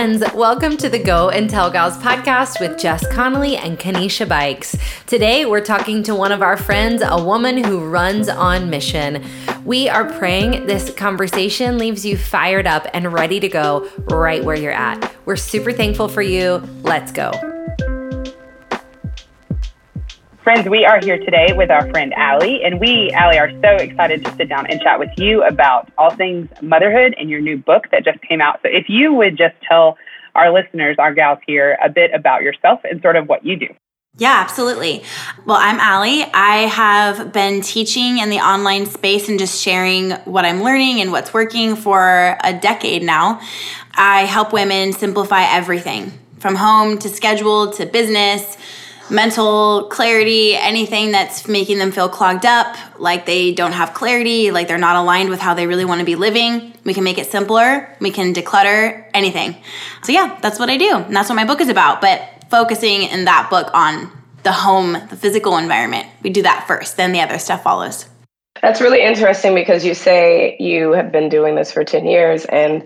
friends. Welcome to the Go and Tell Gals podcast with Jess Connolly and Kanisha Bikes. Today, we're talking to one of our friends, a woman who runs on mission. We are praying this conversation leaves you fired up and ready to go right where you're at. We're super thankful for you. Let's go. Friends, we are here today with our friend Allie, and we, Allie, are so excited to sit down and chat with you about all things motherhood and your new book that just came out. So, if you would just tell our listeners, our gals here, a bit about yourself and sort of what you do. Yeah, absolutely. Well, I'm Allie. I have been teaching in the online space and just sharing what I'm learning and what's working for a decade now. I help women simplify everything from home to schedule to business mental clarity, anything that's making them feel clogged up, like they don't have clarity, like they're not aligned with how they really want to be living. We can make it simpler. We can declutter anything. So, yeah, that's what I do. And that's what my book is about. But focusing in that book on the home, the physical environment, we do that first, then the other stuff follows. That's really interesting because you say you have been doing this for 10 years. And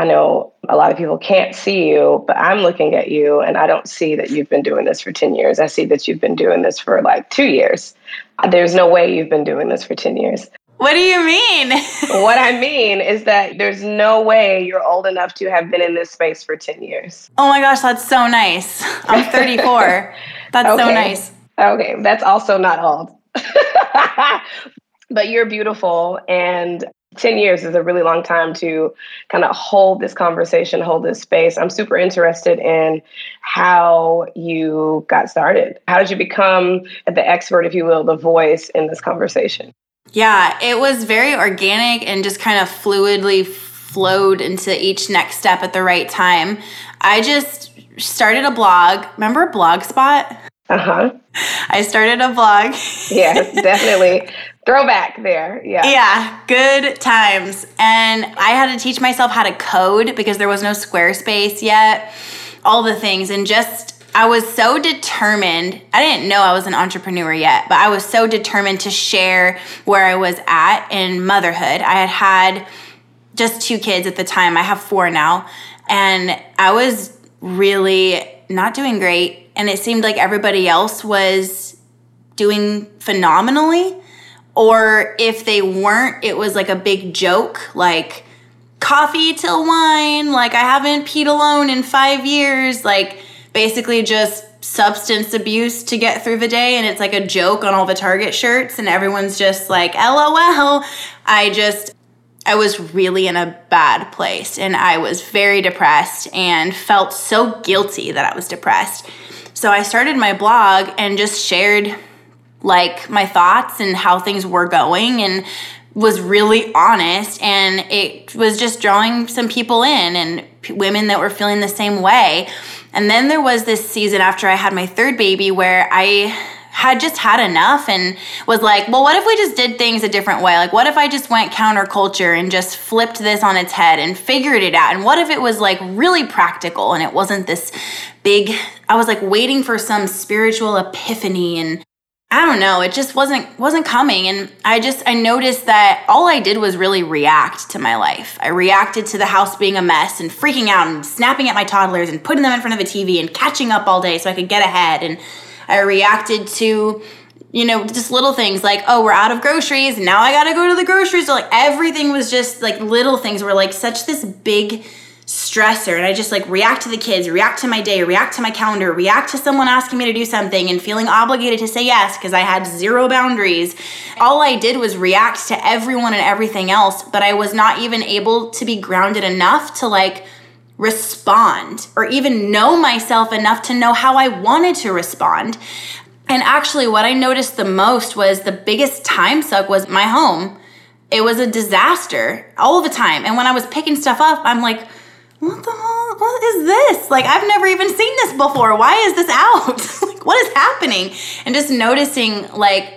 I know a lot of people can't see you, but I'm looking at you and I don't see that you've been doing this for 10 years. I see that you've been doing this for like two years. There's no way you've been doing this for 10 years. What do you mean? what I mean is that there's no way you're old enough to have been in this space for 10 years. Oh my gosh, that's so nice. I'm 34. that's okay. so nice. Okay, that's also not old. but you're beautiful and 10 years is a really long time to kind of hold this conversation, hold this space. I'm super interested in how you got started. How did you become the expert, if you will, the voice in this conversation? Yeah, it was very organic and just kind of fluidly flowed into each next step at the right time. I just started a blog. Remember Blogspot? Uh huh. I started a blog. yes, definitely. Throwback there. Yeah. Yeah, good times. And I had to teach myself how to code because there was no Squarespace yet, all the things. And just, I was so determined. I didn't know I was an entrepreneur yet, but I was so determined to share where I was at in motherhood. I had had just two kids at the time, I have four now. And I was really not doing great. And it seemed like everybody else was doing phenomenally or if they weren't, it was like a big joke, like coffee till wine, like I haven't peed alone in five years, like basically just substance abuse to get through the day. And it's like a joke on all the Target shirts, and everyone's just like, LOL. I just, I was really in a bad place and I was very depressed and felt so guilty that I was depressed. So I started my blog and just shared like my thoughts and how things were going and was really honest and it was just drawing some people in and p- women that were feeling the same way. And then there was this season after I had my third baby where I had just had enough and was like, well, what if we just did things a different way? Like, what if I just went counterculture and just flipped this on its head and figured it out? And what if it was like really practical and it wasn't this big, I was like waiting for some spiritual epiphany and I don't know, it just wasn't wasn't coming and I just I noticed that all I did was really react to my life. I reacted to the house being a mess and freaking out and snapping at my toddlers and putting them in front of a TV and catching up all day so I could get ahead and I reacted to you know, just little things like, oh, we're out of groceries. Now I got to go to the grocery store. Like everything was just like little things were like such this big stressor and I just like react to the kids, react to my day, react to my calendar, react to someone asking me to do something and feeling obligated to say yes because I had zero boundaries. All I did was react to everyone and everything else, but I was not even able to be grounded enough to like respond or even know myself enough to know how I wanted to respond. And actually, what I noticed the most was the biggest time suck was my home. It was a disaster all the time. And when I was picking stuff up, I'm like, what the hell? What is this? Like, I've never even seen this before. Why is this out? like, what is happening? And just noticing, like,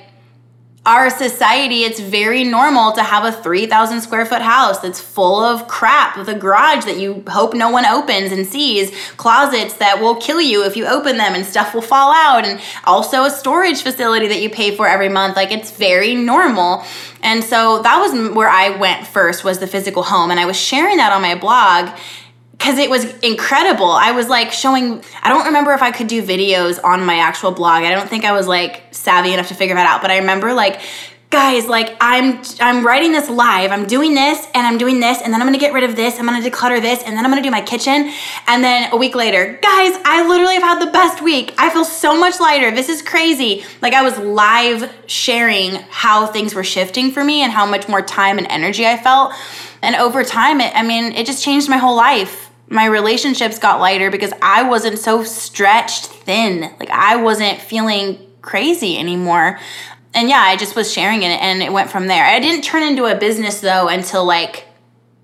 our society, it's very normal to have a 3,000 square foot house that's full of crap with a garage that you hope no one opens and sees, closets that will kill you if you open them and stuff will fall out, and also a storage facility that you pay for every month. Like it's very normal. And so that was where I went first was the physical home and I was sharing that on my blog because it was incredible. I was like showing, I don't remember if I could do videos on my actual blog. I don't think I was like savvy enough to figure that out, but I remember like guys like i'm i'm writing this live. I'm doing this and i'm doing this and then i'm gonna get rid of this. I'm gonna declutter this and then i'm gonna do my kitchen. And then a week later guys i literally have had the best week. I feel so much lighter. This is crazy. Like i was live sharing how things were shifting for me and how much more time and energy i felt. And over time it i mean it just changed my whole life my relationships got lighter because i wasn't so stretched thin like i wasn't feeling crazy anymore and yeah, I just was sharing it and it went from there. I didn't turn into a business though until like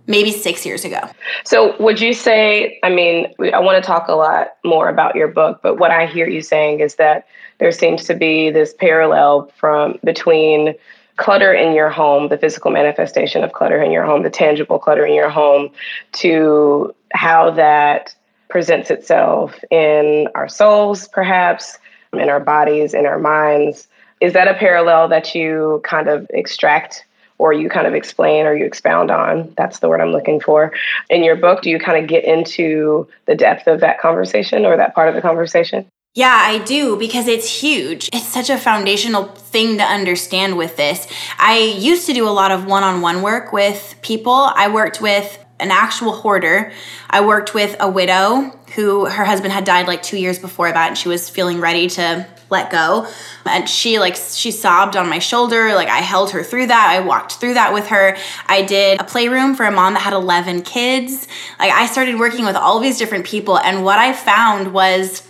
maybe six years ago. So, would you say, I mean, I want to talk a lot more about your book, but what I hear you saying is that there seems to be this parallel from between clutter in your home, the physical manifestation of clutter in your home, the tangible clutter in your home, to how that presents itself in our souls, perhaps, in our bodies, in our minds is that a parallel that you kind of extract or you kind of explain or you expound on? That's the word I'm looking for. In your book, do you kind of get into the depth of that conversation or that part of the conversation? Yeah, I do because it's huge. It's such a foundational thing to understand with this. I used to do a lot of one on one work with people. I worked with an actual hoarder. I worked with a widow who her husband had died like two years before that and she was feeling ready to let go. And she like she sobbed on my shoulder. Like I held her through that. I walked through that with her. I did a playroom for a mom that had 11 kids. Like I started working with all these different people and what I found was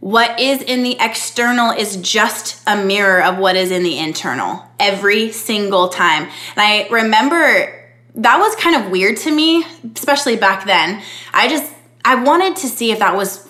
what is in the external is just a mirror of what is in the internal every single time. And I remember that was kind of weird to me, especially back then. I just I wanted to see if that was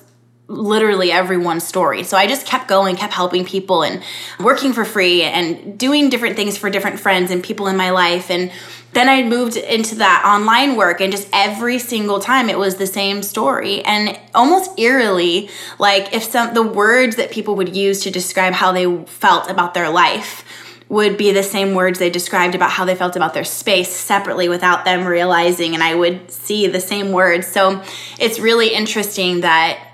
literally everyone's story. So I just kept going, kept helping people and working for free and doing different things for different friends and people in my life. And then I moved into that online work and just every single time it was the same story. And almost eerily, like if some the words that people would use to describe how they felt about their life would be the same words they described about how they felt about their space separately without them realizing and I would see the same words. So it's really interesting that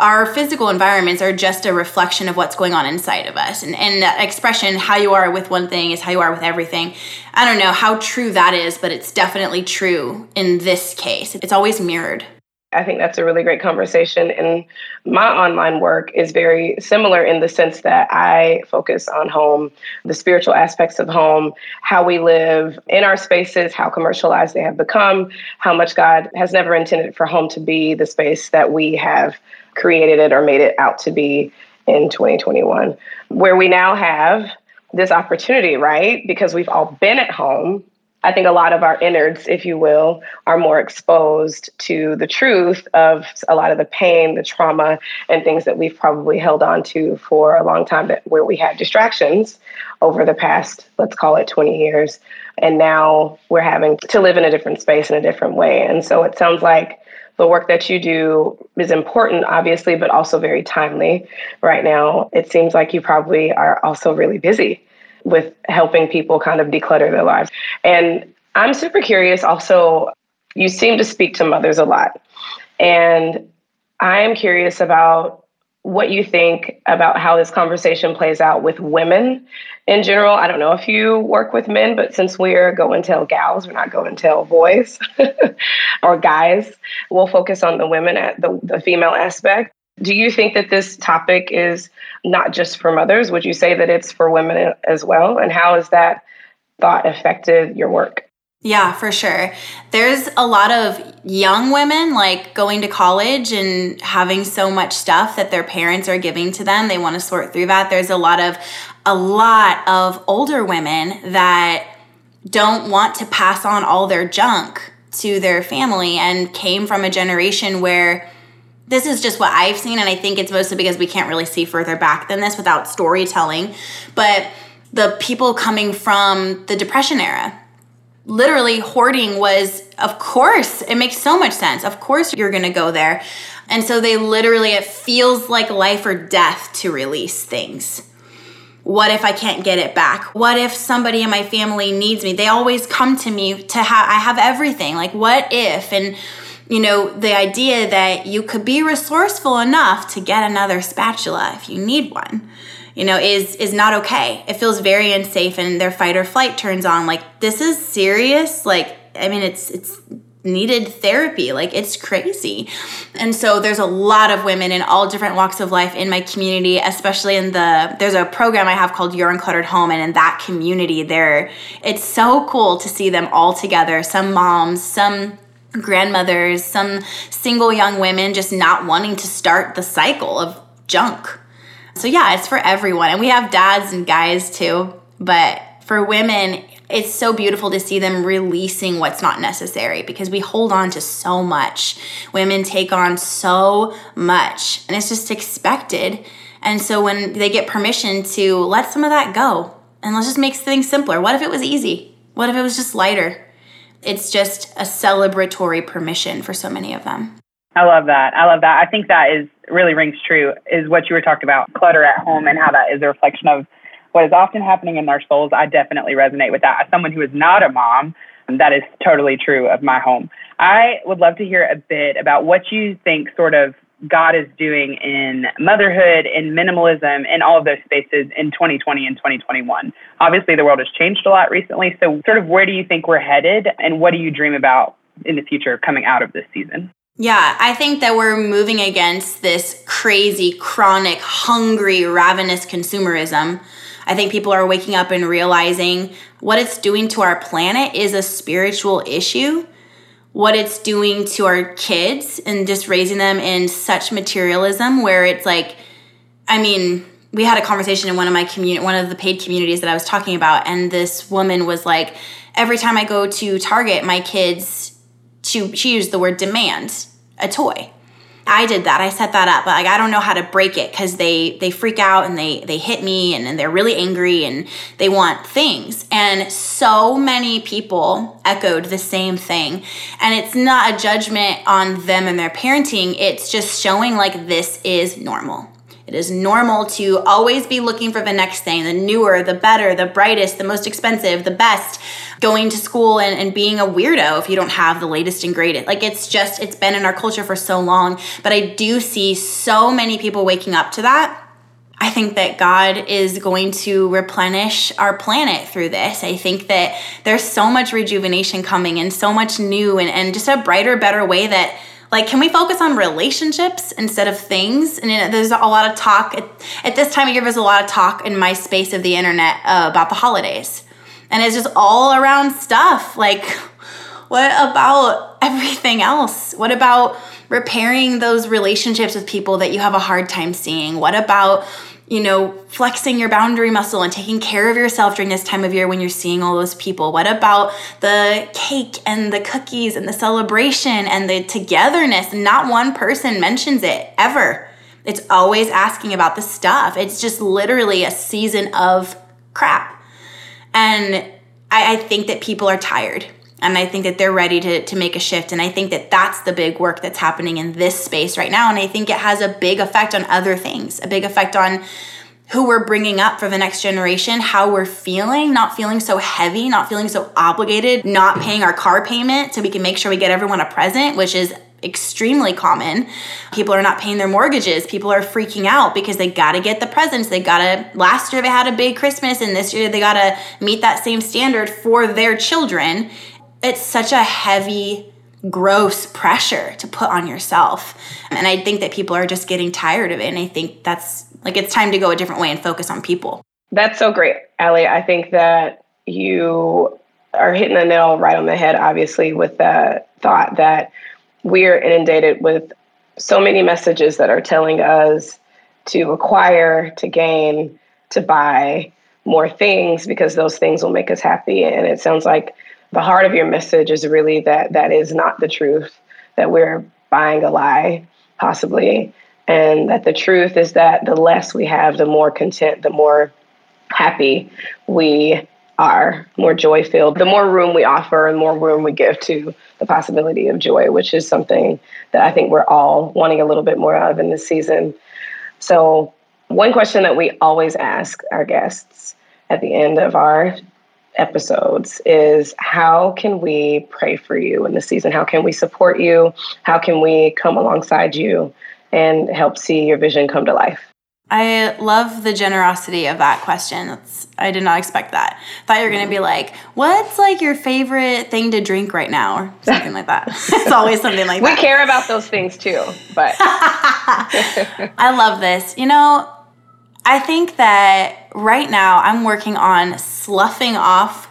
our physical environments are just a reflection of what's going on inside of us. And, and that expression, how you are with one thing is how you are with everything. I don't know how true that is, but it's definitely true in this case. It's always mirrored. I think that's a really great conversation. And my online work is very similar in the sense that I focus on home, the spiritual aspects of home, how we live in our spaces, how commercialized they have become, how much God has never intended for home to be the space that we have created it or made it out to be in 2021, where we now have this opportunity, right? Because we've all been at home. I think a lot of our innards, if you will, are more exposed to the truth of a lot of the pain, the trauma, and things that we've probably held on to for a long time that where we had distractions over the past, let's call it 20 years. And now we're having to live in a different space in a different way. And so it sounds like the work that you do is important, obviously, but also very timely right now. It seems like you probably are also really busy with helping people kind of declutter their lives. And I'm super curious also, you seem to speak to mothers a lot. And I am curious about what you think about how this conversation plays out with women in general. I don't know if you work with men, but since we're go and tell gals, we're not go and tell boys or guys, we'll focus on the women at the, the female aspect. Do you think that this topic is not just for mothers? Would you say that it's for women as well? And how has that thought affected your work? Yeah, for sure. There's a lot of young women like going to college and having so much stuff that their parents are giving to them. They want to sort through that. There's a lot of a lot of older women that don't want to pass on all their junk to their family and came from a generation where this is just what I've seen and I think it's mostly because we can't really see further back than this without storytelling. But the people coming from the depression era literally hoarding was of course it makes so much sense. Of course you're going to go there. And so they literally it feels like life or death to release things. What if i can't get it back? What if somebody in my family needs me? They always come to me to have i have everything. Like what if? And you know, the idea that you could be resourceful enough to get another spatula if you need one, you know, is is not okay. It feels very unsafe and their fight or flight turns on like this is serious. Like I mean it's it's needed therapy. Like it's crazy. And so there's a lot of women in all different walks of life in my community, especially in the there's a program I have called Your Uncluttered Home and in that community there it's so cool to see them all together. Some moms, some grandmothers, some single young women just not wanting to start the cycle of junk. So yeah, it's for everyone. And we have dads and guys too, but for women it's so beautiful to see them releasing what's not necessary because we hold on to so much. Women take on so much, and it's just expected. And so when they get permission to let some of that go and let's just make things simpler. What if it was easy? What if it was just lighter? It's just a celebratory permission for so many of them. I love that. I love that. I think that is really rings true is what you were talking about clutter at home and how that is a reflection of what is often happening in our souls, I definitely resonate with that. As someone who is not a mom, that is totally true of my home. I would love to hear a bit about what you think sort of God is doing in motherhood, in minimalism, in all of those spaces in 2020 and 2021. Obviously, the world has changed a lot recently. So, sort of, where do you think we're headed, and what do you dream about in the future coming out of this season? Yeah, I think that we're moving against this crazy, chronic, hungry, ravenous consumerism I think people are waking up and realizing what it's doing to our planet is a spiritual issue. What it's doing to our kids and just raising them in such materialism where it's like, I mean, we had a conversation in one of my community, one of the paid communities that I was talking about, and this woman was like, every time I go to Target, my kids, she, she used the word demand a toy. I did that. I set that up, but like I don't know how to break it because they they freak out and they they hit me and, and they're really angry and they want things. And so many people echoed the same thing. And it's not a judgment on them and their parenting. It's just showing like this is normal. It is normal to always be looking for the next thing, the newer, the better, the brightest, the most expensive, the best. Going to school and, and being a weirdo if you don't have the latest and greatest. Like it's just, it's been in our culture for so long. But I do see so many people waking up to that. I think that God is going to replenish our planet through this. I think that there's so much rejuvenation coming and so much new and, and just a brighter, better way that like, can we focus on relationships instead of things? And you know, there's a lot of talk at, at, this time of year. There's a lot of talk in my space of the internet uh, about the holidays, and it's just all around stuff. Like, what about everything else? What about repairing those relationships with people that you have a hard time seeing? What about you know, flexing your boundary muscle and taking care of yourself during this time of year when you're seeing all those people? What about the cake and the cookies and the celebration and the togetherness? Not one person mentions it ever. It's always asking about the stuff. It's just literally a season of crap. And I, I think that people are tired and i think that they're ready to, to make a shift and i think that that's the big work that's happening in this space right now and i think it has a big effect on other things a big effect on who we're bringing up for the next generation how we're feeling not feeling so heavy not feeling so obligated not paying our car payment so we can make sure we get everyone a present which is extremely common. People are not paying their mortgages. People are freaking out because they got to get the presents. They got to, last year they had a big Christmas and this year they got to meet that same standard for their children it's such a heavy gross pressure to put on yourself. And I think that people are just getting tired of it. And I think that's like it's time to go a different way and focus on people. That's so great, Allie. I think that you are hitting the nail right on the head, obviously, with the thought that we're inundated with so many messages that are telling us to acquire, to gain, to buy more things because those things will make us happy. And it sounds like the heart of your message is really that that is not the truth, that we're buying a lie, possibly. And that the truth is that the less we have, the more content, the more happy we are, more joy filled. The more room we offer and more room we give to the possibility of joy, which is something that I think we're all wanting a little bit more of in this season. So, one question that we always ask our guests at the end of our episodes is how can we pray for you in the season? How can we support you? How can we come alongside you and help see your vision come to life? I love the generosity of that question. That's, I did not expect that. Thought you were going to be mm-hmm. like, "What's like your favorite thing to drink right now?" or something like that. it's always something like we that. We care about those things too, but I love this. You know, I think that right now I'm working on sloughing off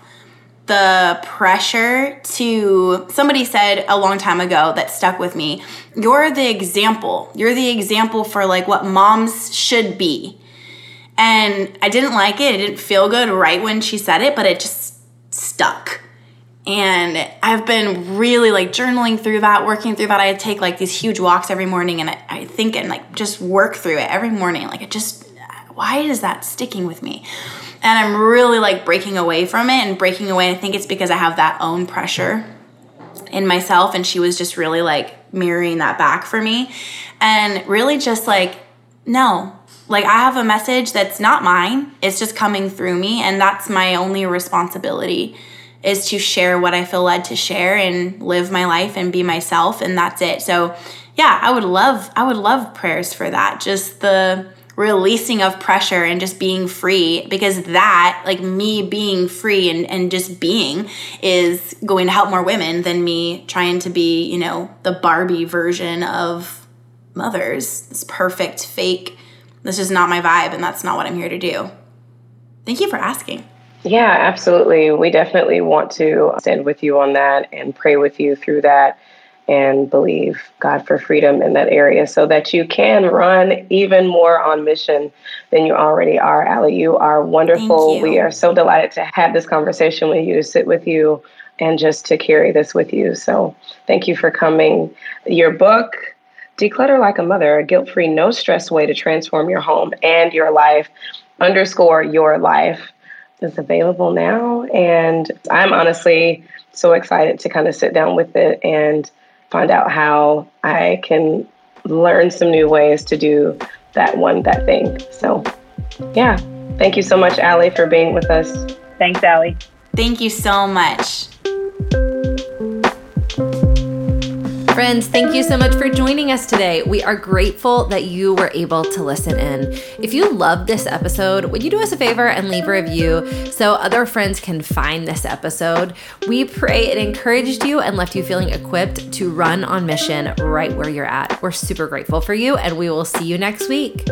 the pressure to somebody said a long time ago that stuck with me you're the example. You're the example for like what moms should be. And i didn't like it. It didn't feel good right when she said it but it just stuck. And i've been really like journaling through that working through that. I take like these huge walks every morning and I, I think and like just work through it every morning. Like it just why is that sticking with me and I'm really like breaking away from it and breaking away. I think it's because I have that own pressure in myself, and she was just really like mirroring that back for me, and really just like, no, like I have a message that's not mine, it's just coming through me, and that's my only responsibility is to share what I feel led to share and live my life and be myself, and that's it. So, yeah, I would love, I would love prayers for that. Just the, releasing of pressure and just being free because that like me being free and, and just being is going to help more women than me trying to be you know the barbie version of mothers. This perfect fake. This is not my vibe and that's not what i'm here to do. Thank you for asking. Yeah absolutely. We definitely want to stand with you on that and pray with you through that and believe God for freedom in that area so that you can run even more on mission than you already are. Allie, you are wonderful. You. We are so delighted to have this conversation with you, to sit with you, and just to carry this with you. So thank you for coming. Your book, Declutter Like a Mother, a guilt free, no stress way to transform your home and your life, underscore your life, is available now. And I'm honestly so excited to kind of sit down with it and find out how I can learn some new ways to do that one, that thing. So, yeah. Thank you so much, Allie, for being with us. Thanks, Allie. Thank you so much. Friends, thank you so much for joining us today. We are grateful that you were able to listen in. If you loved this episode, would you do us a favor and leave a review so other friends can find this episode? We pray it encouraged you and left you feeling equipped to run on mission right where you're at. We're super grateful for you, and we will see you next week.